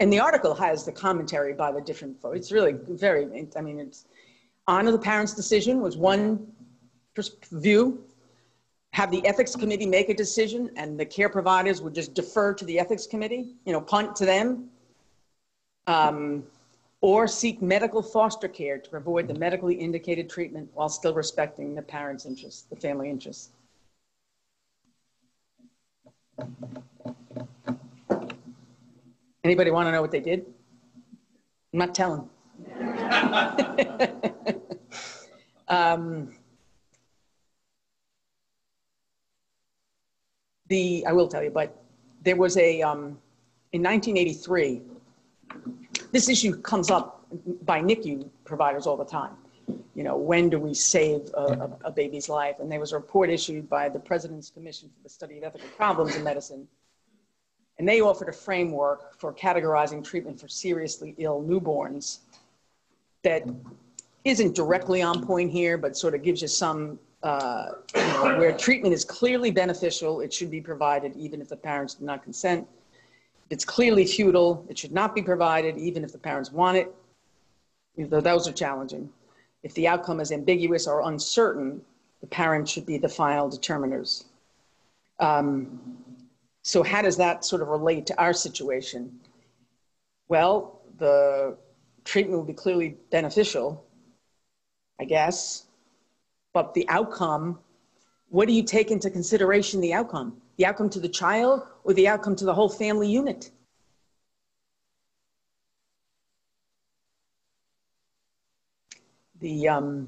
D: and the article has the commentary by the different folks. It's really very, I mean, it's honor the parents' decision was one view. Have the ethics committee make a decision and the care providers would just defer to the ethics committee, you know, punt to them. Um, or seek medical foster care to avoid the medically indicated treatment while still respecting the parents' interests, the family interests. Anybody want to know what they did? I'm not telling. um, the I will tell you, but there was a um, in 1983. This issue comes up by NICU providers all the time. You know, when do we save a, a, a baby's life? And there was a report issued by the President's Commission for the Study of Ethical Problems in Medicine and they offered a framework for categorizing treatment for seriously ill newborns that isn't directly on point here, but sort of gives you some, uh, you know, where treatment is clearly beneficial, it should be provided even if the parents do not consent. If it's clearly futile, it should not be provided even if the parents want it. Those are challenging. If the outcome is ambiguous or uncertain, the parents should be the final determiners. Um, so how does that sort of relate to our situation? Well, the treatment will be clearly beneficial, I guess, but the outcome, what do you take into consideration the outcome? The outcome to the child or the outcome to the whole family unit? The, um,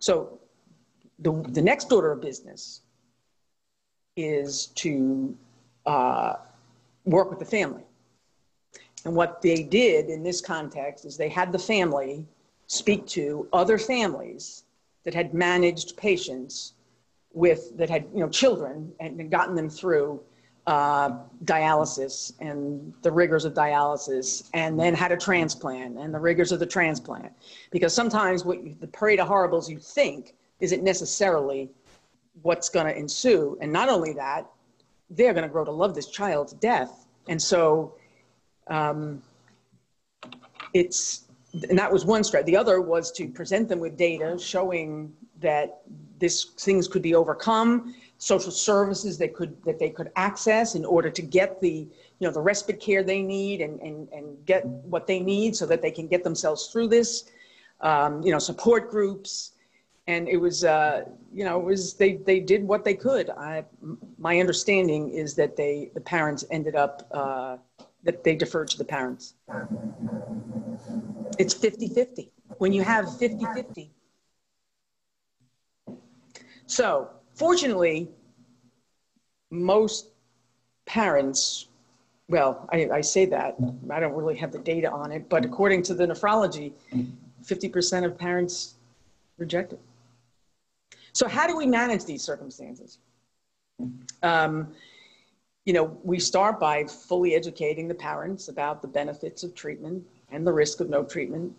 D: so the, the next order of business is to uh, work with the family. And what they did in this context is they had the family speak to other families that had managed patients with that had you know children and gotten them through uh, dialysis and the rigors of dialysis, and then had a transplant and the rigors of the transplant. Because sometimes what you, the parade of horribles you think isn't necessarily what's going to ensue. And not only that, they're going to grow to love this child to death. And so um, it's, and that was one strategy. The other was to present them with data showing that this things could be overcome, social services that could that they could access in order to get the you know the respite care they need and and, and get what they need so that they can get themselves through this. Um, you know, support groups, and it was uh, you know it was they they did what they could. I my understanding is that they the parents ended up uh, that they deferred to the parents. It's 50-50. When you have 50-50. So fortunately, most parents, well, I, I say that, I don't really have the data on it, but according to the nephrology, 50% of parents reject it. So how do we manage these circumstances? Um, you know, we start by fully educating the parents about the benefits of treatment and the risk of no treatment.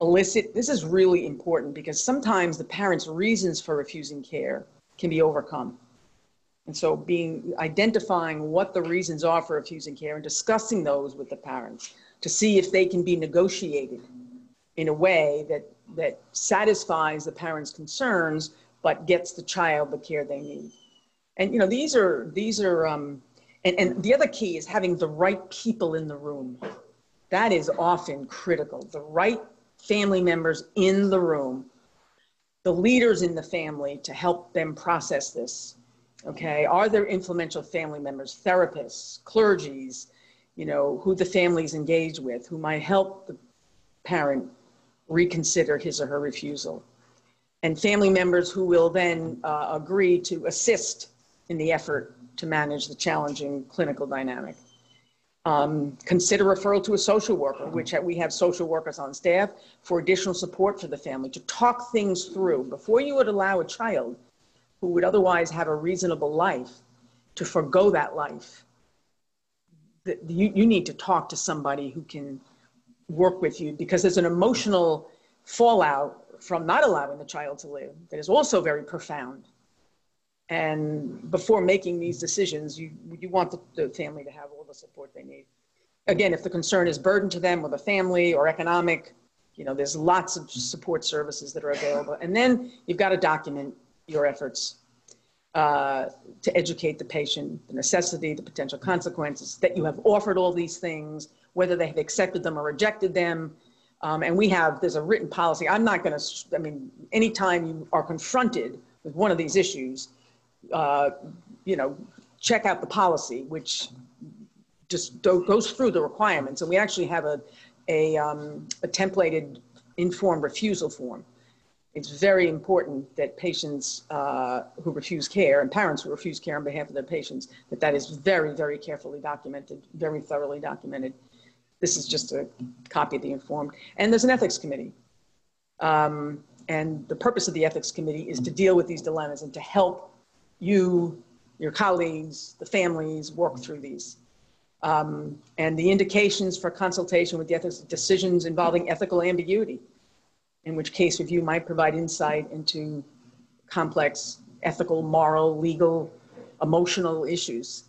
D: Elicit, this is really important because sometimes the parents' reasons for refusing care can be overcome. And so being identifying what the reasons are for refusing care and discussing those with the parents to see if they can be negotiated in a way that that satisfies the parents' concerns but gets the child the care they need. And you know, these are these are um, and, and the other key is having the right people in the room. That is often critical. The right family members in the room, the leaders in the family to help them process this. Okay, are there influential family members, therapists, clergies, you know, who the family's engaged with, who might help the parent reconsider his or her refusal? And family members who will then uh, agree to assist in the effort to manage the challenging clinical dynamic. Um, consider referral to a social worker, which we have social workers on staff for additional support for the family to talk things through before you would allow a child who would otherwise have a reasonable life to forego that life. You, you need to talk to somebody who can work with you because there's an emotional fallout from not allowing the child to live that is also very profound. And before making these decisions, you, you want the, the family to have all support they need. Again, if the concern is burden to them or the family or economic, you know, there's lots of support services that are available. And then you've got to document your efforts uh, to educate the patient, the necessity, the potential consequences, that you have offered all these things, whether they have accepted them or rejected them. Um, and we have, there's a written policy. I'm not going to, I mean, anytime you are confronted with one of these issues, uh, you know, check out the policy, which just goes through the requirements. And we actually have a, a, um, a templated informed refusal form. It's very important that patients uh, who refuse care and parents who refuse care on behalf of their patients, that that is very, very carefully documented, very thoroughly documented. This is just a copy of the informed. And there's an ethics committee. Um, and the purpose of the ethics committee is to deal with these dilemmas and to help you, your colleagues, the families work through these. Um, and the indications for consultation with the ethics decisions involving ethical ambiguity, in which case review might provide insight into complex ethical, moral, legal, emotional issues.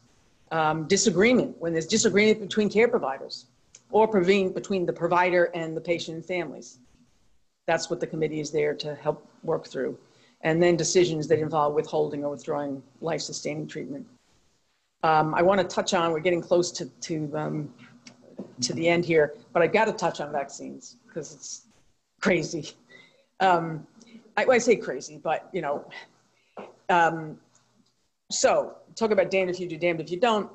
D: Um, disagreement, when there's disagreement between care providers or between the provider and the patient and families. That's what the committee is there to help work through and then decisions that involve withholding or withdrawing life sustaining treatment. Um, I want to touch on, we're getting close to, to, um, to the end here, but I've got to touch on vaccines because it's crazy. Um, I, I, say crazy, but you know, um, so talk about damned if you do, damned if you don't.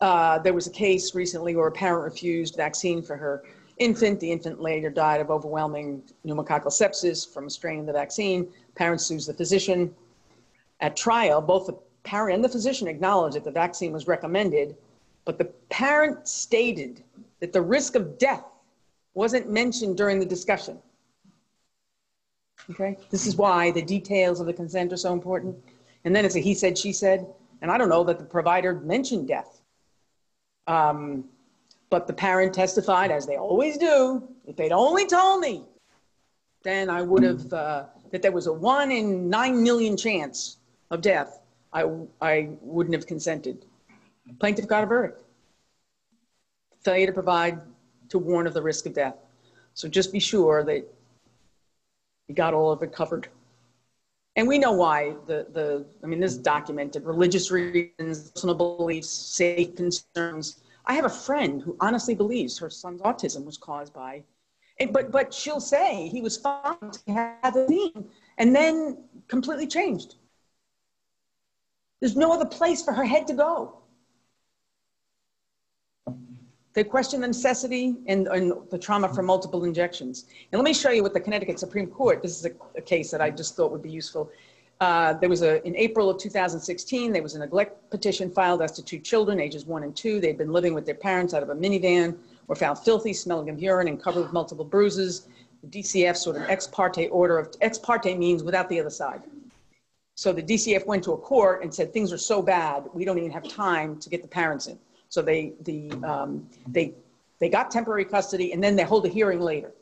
D: Uh, there was a case recently where a parent refused vaccine for her infant. The infant later died of overwhelming pneumococcal sepsis from a strain of the vaccine. Parent sues the physician. At trial, both the parent and the physician acknowledged that the vaccine was recommended, but the parent stated that the risk of death wasn't mentioned during the discussion. Okay, this is why the details of the consent are so important. And then it's a he said, she said, and I don't know that the provider mentioned death. Um, but the parent testified, as they always do, if they'd only told me, then I would have, uh, that there was a one in nine million chance of death. I, I wouldn't have consented. Plaintiff got a verdict. Failure to provide to warn of the risk of death. So just be sure that you got all of it covered. And we know why the, the I mean, this is documented religious reasons, personal beliefs, safe concerns. I have a friend who honestly believes her son's autism was caused by, and, but, but she'll say he was fine to have the thing and then completely changed. There's no other place for her head to go. They question the necessity and, and, the trauma for multiple injections. And let me show you what the Connecticut Supreme Court, this is a, a case that I just thought would be useful. Uh, there was a, in April of 2016, there was a neglect petition filed as to two children, ages one and two. They'd been living with their parents out of a minivan, were found filthy, smelling of urine, and covered with multiple bruises. The DCF sort of ex parte order of, ex parte means without the other side. So the DCF went to a court and said, things are so bad, we don't even have time to get the parents in. So they, the, um, they, they got temporary custody and then they hold a hearing later.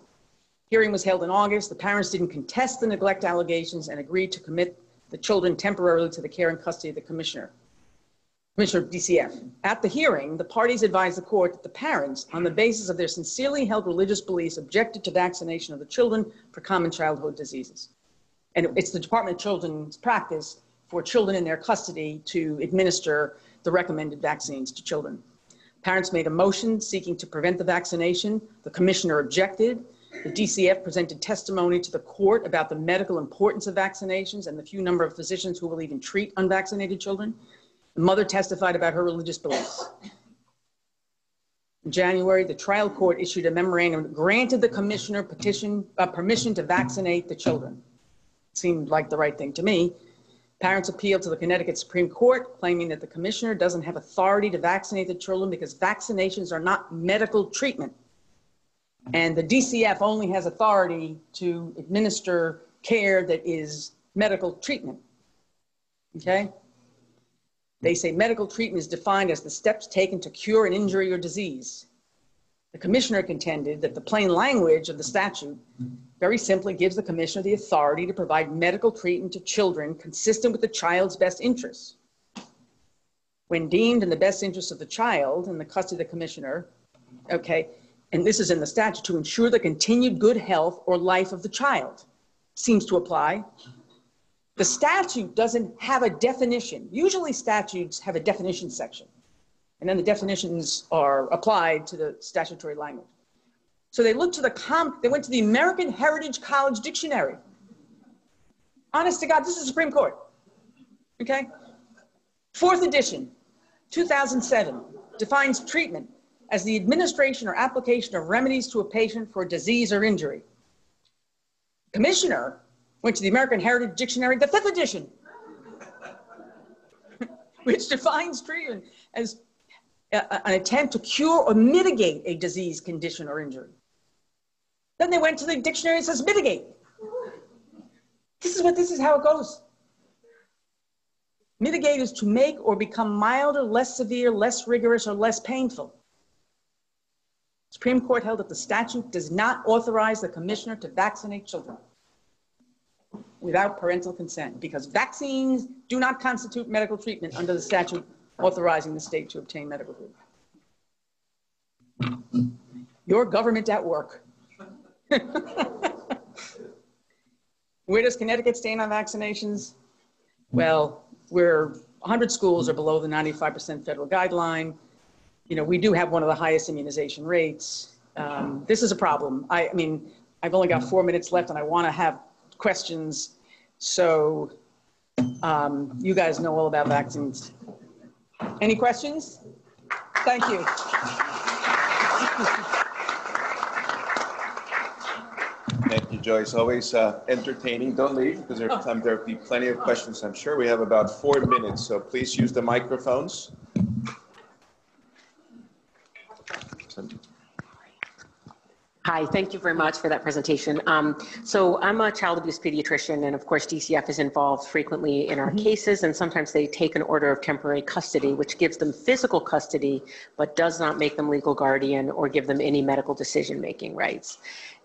D: Hearing was held in August. The parents didn't contest the neglect allegations and agreed to commit the children temporarily to the care and custody of the commissioner, Commissioner DCF. At the hearing, the parties advised the court that the parents, on the basis of their sincerely held religious beliefs, objected to vaccination of the children for common childhood diseases. And it's the Department of Children's practice for children in their custody to administer the recommended vaccines to children. Parents made a motion seeking to prevent the vaccination. The commissioner objected. The DCF presented testimony to the court about the medical importance of vaccinations and the few number of physicians who will even treat unvaccinated children. The mother testified about her religious beliefs. In January, the trial court issued a memorandum that granted the commissioner petition, uh, permission to vaccinate the children. Seemed like the right thing to me. Parents appealed to the Connecticut Supreme Court, claiming that the commissioner doesn't have authority to vaccinate the children because vaccinations are not medical treatment. And the DCF only has authority to administer care that is medical treatment. Okay? They say medical treatment is defined as the steps taken to cure an injury or disease. The commissioner contended that the plain language of the statute very simply gives the commissioner the authority to provide medical treatment to children consistent with the child's best interests. When deemed in the best interest of the child in the custody of the commissioner, okay, and this is in the statute, to ensure the continued good health or life of the child, seems to apply. The statute doesn't have a definition. Usually, statutes have a definition section, and then the definitions are applied to the statutory language. So they looked to the com, they went to the American Heritage College Dictionary. Honest to God, this is the Supreme Court. Okay? Fourth edition, 2007, defines treatment as the administration or application of remedies to a patient for disease or injury. Commissioner went to the American Heritage Dictionary, the fifth edition, which defines treatment as an attempt to cure or mitigate a disease, condition, or injury. Then they went to the dictionary and says mitigate. This is what this is how it goes. Mitigate is to make or become milder, less severe, less rigorous, or less painful. Supreme Court held that the statute does not authorize the commissioner to vaccinate children without parental consent because vaccines do not constitute medical treatment under the statute authorizing the state to obtain medical treatment. Your government at work. Where does Connecticut stand on vaccinations? Well, we're 100 schools are below the 95% federal guideline. You know, we do have one of the highest immunization rates. Um, this is a problem. I, I mean, I've only got four minutes left and I want to have questions. So um, you guys know all about vaccines. Any questions? Thank you.
A: Thank you, Joyce. Always uh, entertaining. Don't leave because there, time, there'll be plenty of questions. I'm sure we have about four minutes, so please use the microphones.
B: Hi, thank you very much for that presentation. Um, so I'm a child abuse pediatrician, and of course, DCF is involved frequently in our mm -hmm. cases, and sometimes they take an order of temporary custody, which gives them physical custody, but does not make them legal guardian or give them any medical decision-making rights.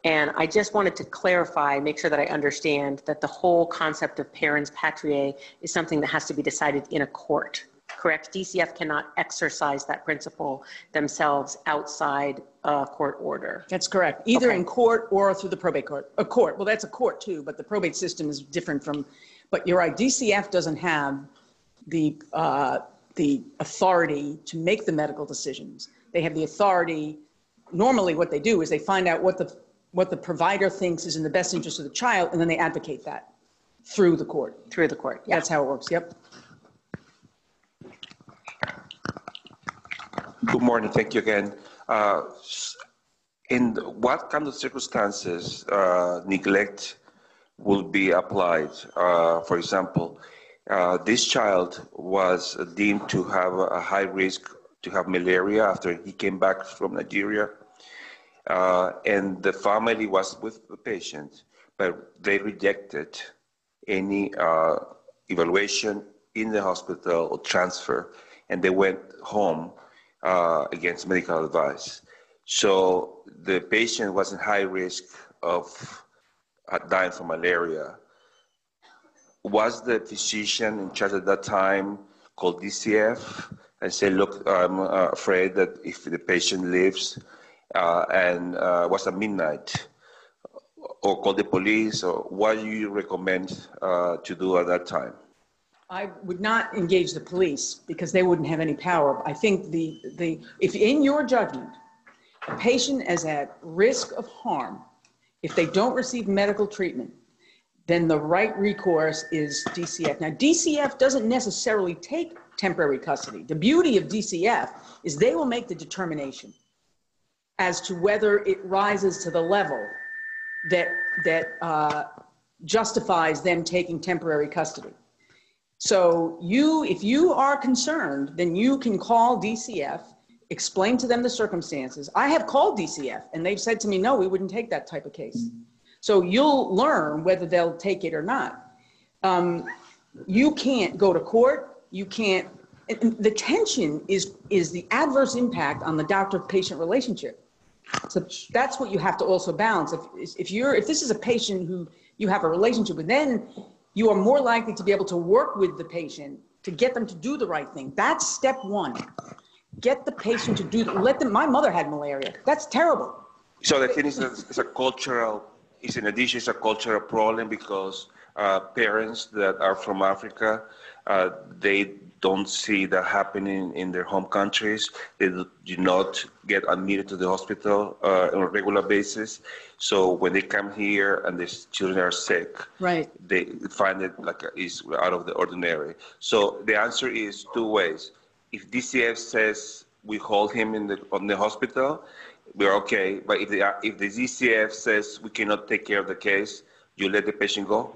B: And I just wanted to clarify, make sure that I understand that the whole concept of parens patriae is something that has to be decided in a court, correct? DCF cannot exercise that principle themselves outside a court order.
D: That's correct. Either
B: Okay.
D: in court or through the probate court. A court, well, that's a court too, but the probate system is different from, but you're right, DCF doesn't have the, uh, the authority to make the medical decisions. They have the authority, normally what they do is they find out what the, what the provider thinks is in the best interest of the child, and then they advocate that through the court.
B: Through the court, yeah.
D: That's how it works, yep.
E: Good morning. Thank you again. Uh, In what kind of circumstances uh, neglect will be applied? Uh, For example, uh, this child was deemed to have a high risk to have malaria after he came back from Nigeria. And the family was with the patient, but they rejected any evaluation in the hospital or transfer, and they went home uh, against medical advice. So the patient was in high risk of uh, dying from malaria. Was the physician in charge at that time called DCF and said, "Look, I'm uh, afraid that if the patient lives uh, and uh, was at midnight." or call the police, or what do you recommend uh, to do at that time?
D: I would not engage the police because they wouldn't have any power. I think the, the, if in your judgment, a patient is at risk of harm, if they don't receive medical treatment, then the right recourse is DCF. Now, DCF doesn't necessarily take temporary custody. The beauty of DCF is they will make the determination as to whether it rises to the level that, that uh, justifies them taking temporary custody. So you, if you are concerned, then you can call DCF, explain to them the circumstances. I have called DCF and they've said to me, no, we wouldn't take that type of case. So you'll learn whether they'll take it or not. Um, you can't go to court. You can't. and- The tension is is the adverse impact on the doctor-patient relationship. So that's what you have to also balance. If, if you're, if this is a patient who you have a relationship with, then you are more likely to be able to work with the patient to get them to do the right thing. That's step one. Get the patient to do, let them, my mother had malaria. That's terrible.
E: So the thing is, it's a cultural. It's in addition, it's a cultural problem because uh, parents that are from Africa, uh, they don't see that happening in their home countries. They do not get admitted to the hospital uh, on a regular basis. So when they come here and the children are sick,
D: Right.
E: they find it like is out of the ordinary. So the answer is two ways. If DCF says we hold him in the on the hospital, we're okay. But if the if the DCF says we cannot take care of the case, you let the patient go.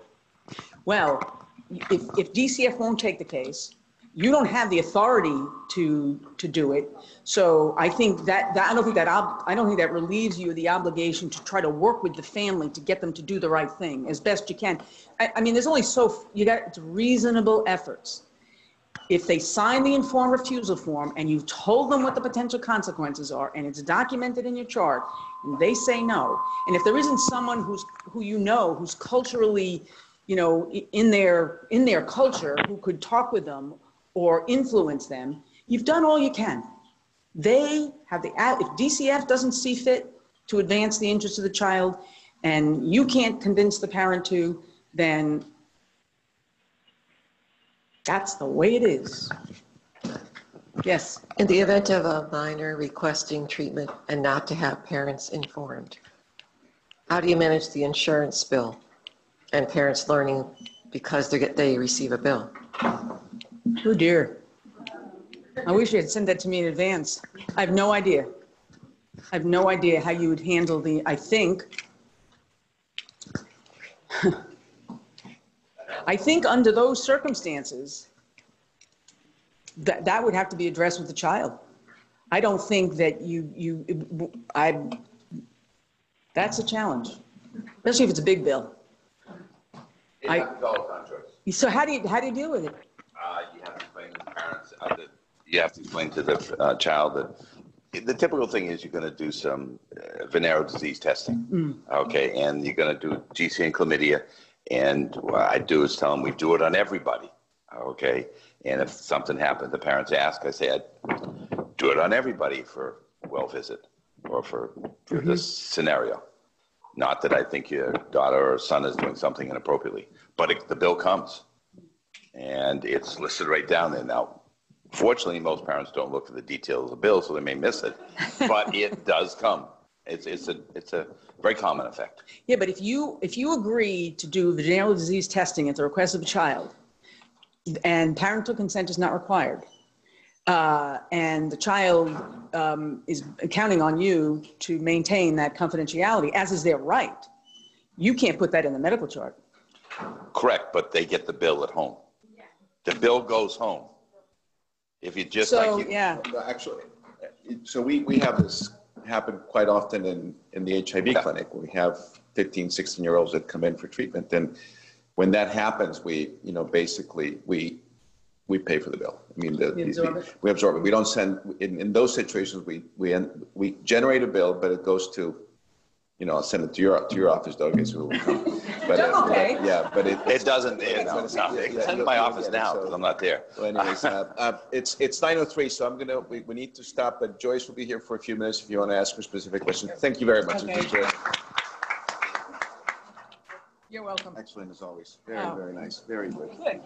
D: Well, if, if DCF won't take the case, you don't have the authority to, to do it. So I think that, that I don't think that, ob- I don't think that relieves you of the obligation to try to work with the family to get them to do the right thing as best you can. I, I mean, there's only so, you got, it's reasonable efforts. If they sign the informed refusal form and you've told them what the potential consequences are and it's documented in your chart and they say no, and if there isn't someone who's, who you know, who's culturally, you know, in their, in their culture who could talk with them or influence them, you've done all you can. They have the, if DCF doesn't see fit to advance the interests of the child and you can't convince the parent to, then that's the way it is. Yes,
F: In the event of a minor requesting treatment and not to have parents informed, how do you manage the insurance bill and parents learning because they get, they receive a bill?
D: Oh dear. I wish you had sent that to me in advance. I have no idea. I have no idea how you would handle the, I think. I think under those circumstances, that, that would have to be addressed with the child. I don't think that you, you, I, that's a challenge, especially if it's a big bill. I-
A: It's all contracts.
D: So how do you, how do you deal with it?
A: Uh, you have to explain to the parents, uh, that, you have to explain to the uh, child that
G: the typical thing is you're going to do some uh, venereal disease testing, okay, and you're going to do GC and chlamydia, and what I do is tell them we do it on everybody, okay, and if something happened, the parents ask, I say I'd do it on everybody for well visit or for, for this scenario. Not that I think your daughter or son is doing something inappropriately, but it, the bill comes, and it's listed right down there now. Fortunately, most parents don't look for the details of the bill, so they may miss it, but it does come. It's, it's a, it's a very common effect.
D: Yeah, but if you, if you agree to do venereal disease testing at the request of a child, and parental consent is not required, uh, and the child um, is counting on you to maintain that confidentiality, as is their right, you can't put that in the medical chart.
G: Correct, but they get the bill at home. The bill goes home. If you just
D: So,
G: like, you-
D: yeah,
A: Actually, so we, we have this happen quite often in, in the HIV clinic. We have 15, 16 year olds that come in for treatment. And when that happens, we, you know, basically, we, we pay for the bill. I mean, the.
D: You absorb it?
A: We absorb it. We don't send, in, in those situations, we, we, we generate a bill, but it goes to, you know, I'll send it to your, to your office, Doug, is who will come. But, uh,
D: Okay.
A: Yeah, but it.
G: it doesn't, you know, it's not, it's in my office now because I'm not there.
A: Well, anyways, uh, uh, it's, it's 9:03, so I'm gonna, we, we need to stop, but Joyce will be here for a few minutes if you want to ask her specific questions. Thank you very much.
D: Okay. You're welcome.
A: Excellent as always. Very,
D: Oh.
A: very nice. Very good.
D: Good.